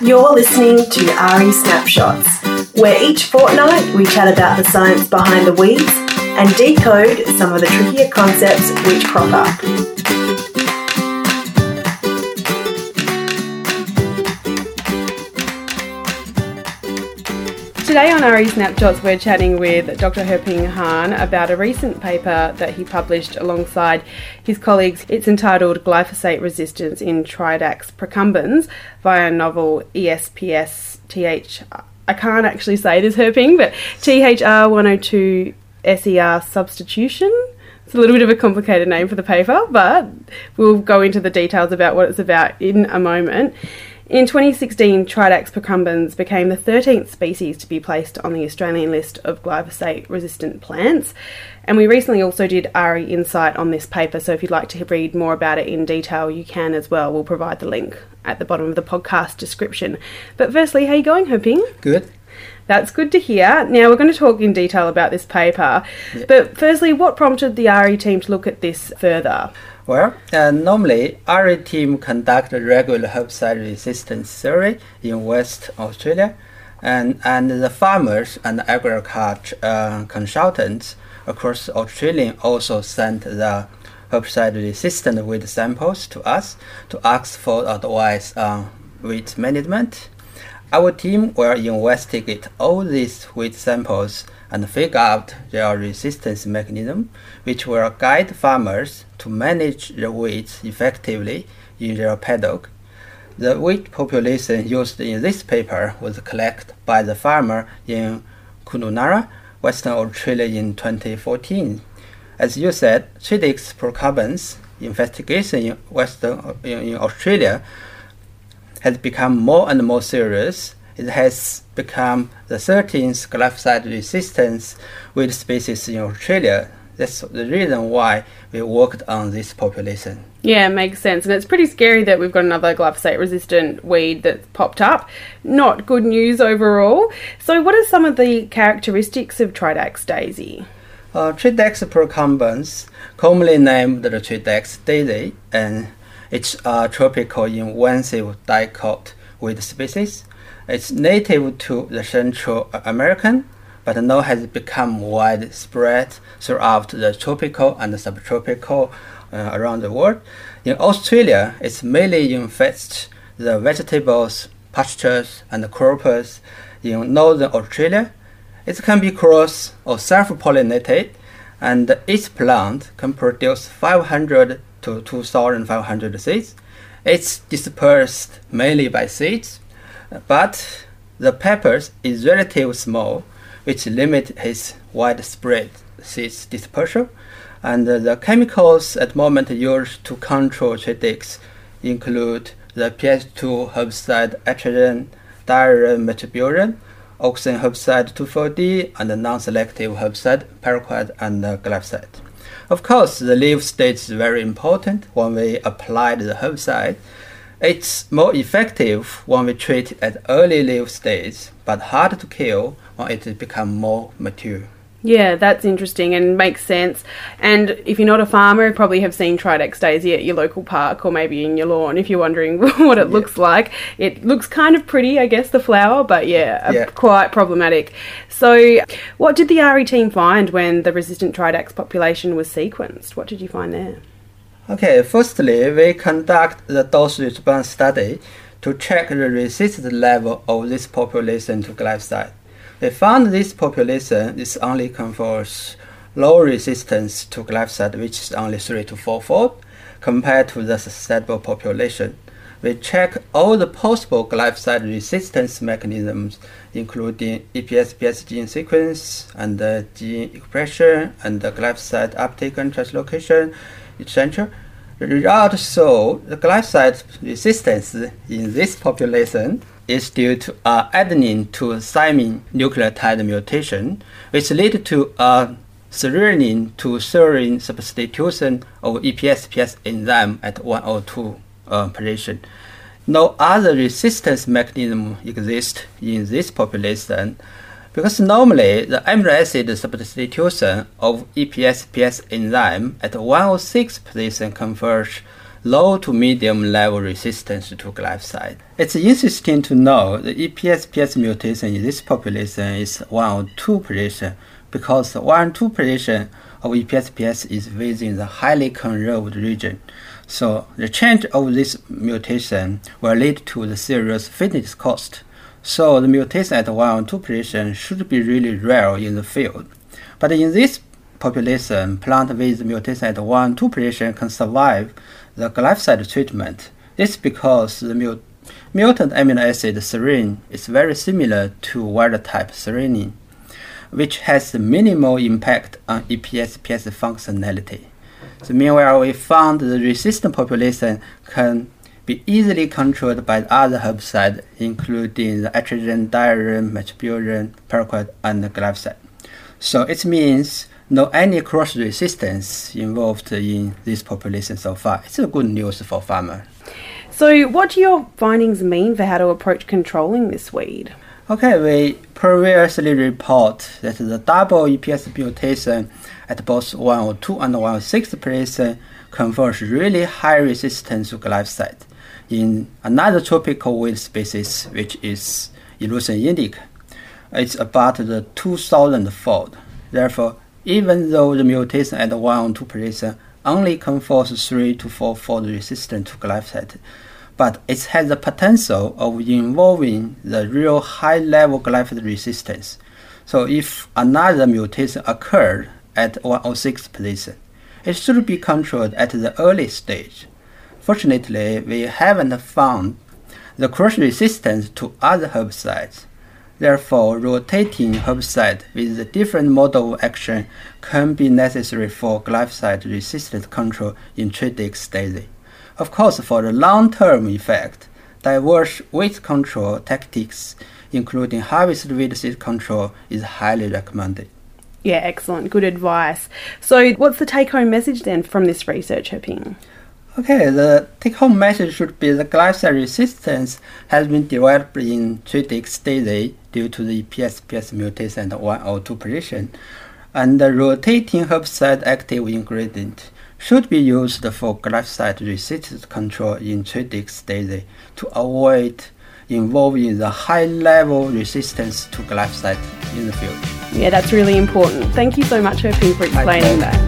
You're listening to AHRI Snapshots, where each fortnight we chat about the science behind the weeds and decode some of the trickier concepts which crop up. Today on AHRI Snapshots, we're chatting with Dr. Heping Han about a recent paper that he published alongside his colleagues. It's entitled Glyphosate Resistance in Tridax Procumbens via novel EPSPS TH. I can't actually say this, Heping, but THR 102 SER substitution. It's a little bit of a complicated name for the paper, but we'll go into the details about what it's about in a moment. In 2016, Tridax procumbens became the 13th species to be placed on the Australian list of glyphosate resistant plants. And we recently also did AHRI Insight on this paper, so if you'd like to read more about it in detail, you can as well. We'll provide the link at the bottom of the podcast description. But firstly, how are you going, Heping? Good. That's good to hear. Now, we're going to talk in detail about this paper. Yeah. But firstly, what prompted the AHRI team to look at this further? Well, uh, normally, AHRI team conduct a regular herbicide resistance survey in West Australia, and, and the farmers and agriculture uh, consultants across Australia also sent the herbicide resistant weed samples to us to ask for advice on weed management. Our team will investigate all these wheat samples and figure out their resistance mechanism, which will guide farmers to manage the weeds effectively in their paddock. The wheat population used in this paper was collected by the farmer in Kununurra, Western Australia in 2014. As you said, Tridax procumbens investigation in Western in Australia has become more and more serious it has become the 13th glyphosate resistance weed species in Australia. That's the reason why we worked on this population. Yeah, makes sense. And it's pretty scary that we've got another glyphosate resistant weed that's popped up. Not good news overall. So, what are some of the characteristics of Tridax daisy? Uh, Tridax procumbens, commonly named the Tridax daisy, and it's a tropical invasive dicot weed species. It's native to the Central American, but now has become widespread throughout the tropical and subtropical uh, around the world. In Australia, it's mainly infests the vegetables, pastures, and crops in northern Australia. It can be cross or self-pollinated, and each plant can produce 500 to 2,500 seeds. It's dispersed mainly by seeds but the pappus is relatively small, which limit its widespread seed dispersal. And the chemicals at moment used to control Tridax include the PS2 herbicide atrazine, diuron metribuzin, auxin herbicide 2,4-D, and non-selective herbicide paraquat and uh, glyphosate. Of course, the leaf stage is very important when we apply the herbicide it's more effective when we treat at early leaf stage, but hard to kill when it becomes more mature. Yeah, that's interesting and makes sense. And if you're not a farmer, you probably have seen Tridax daisy at your local park or maybe in your lawn if you're wondering what it yeah. looks like. It looks kind of pretty, I guess, the flower, but yeah, yeah, quite problematic. So, what did the AHRI team find when the resistant Tridax population was sequenced? What did you find there? Okay, firstly, we conduct the dose response study to check the resistance level of this population to glyphosate. We found this population is only confers low resistance to glyphosate, which is only 3 to 4 fold, compared to the susceptible population. We check all the possible glyphosate resistance mechanisms, including EPSPS gene sequence and the gene expression and the glyphosate uptake and translocation, etc. The result show the glyphosate resistance in this population is due to a adenine to thymine nucleotide mutation, which lead to a serine to serine substitution of EPSPS enzyme at 102 uh, position. No other resistance mechanism exists in this population because normally the amino acid substitution of EPSPS enzyme at 106 position confers low to medium level resistance to glyphosate. It's interesting to know the EPSPS mutation in this population is 1 or 2 position because 1 or 2 position of EPSPS is within the highly conserved region. So the change of this mutation will lead to the serious fitness cost. So the mutation at 1 or 2 position should be really rare in the field. But in this population, plant with mutation at 1 or 2 position can survive the glyphosate treatment. This is because the mut- mutant amino acid serine is very similar to wild type serine, which has minimal impact on EPSPS functionality. So meanwhile, we found the resistant population can be easily controlled by other herbicides, including the atrazine, diuron, metribuzin, paraquat, and glyphosate. So it means no any cross resistance involved in this population so far. It's a good news for farmer. So, what do your findings mean for how to approach controlling this weed? Okay, we previously report that the double EPS mutation at both 102 and 106 position confers really high resistance to glyphosate in another tropical weed species, which is Eleusine indica. It's about the 2000 fold. Therefore, even though the mutation at 1 or 2 position only confers 3 to 4 fold resistance to glyphosate, but it has the potential of involving the real high level glyphosate resistance. So if another mutation occurred at 106 position, it should be controlled at the early stage. Fortunately, we haven't found the cross resistance to other herbicides. Therefore, rotating herbicide with a different mode of action can be necessary for glyphosate resistant control in Tridax daisy. Of course, for the long-term effect, diverse weed control tactics, including harvest weed seed control, is highly recommended. Yeah, excellent. Good advice. So, what's the take home message then from this research, Heping? Okay, the take home message should be the glyphosate resistance has been developed in Tridax daisy due to the EPSPS mutation at 1 or 2 position, and the rotating herbicide active ingredient should be used for glyphosate resistance control in Tridax daisy to avoid involving the high level resistance to glyphosate in the field. Yeah, that's really important. Thank you so much, Heping, for explaining that.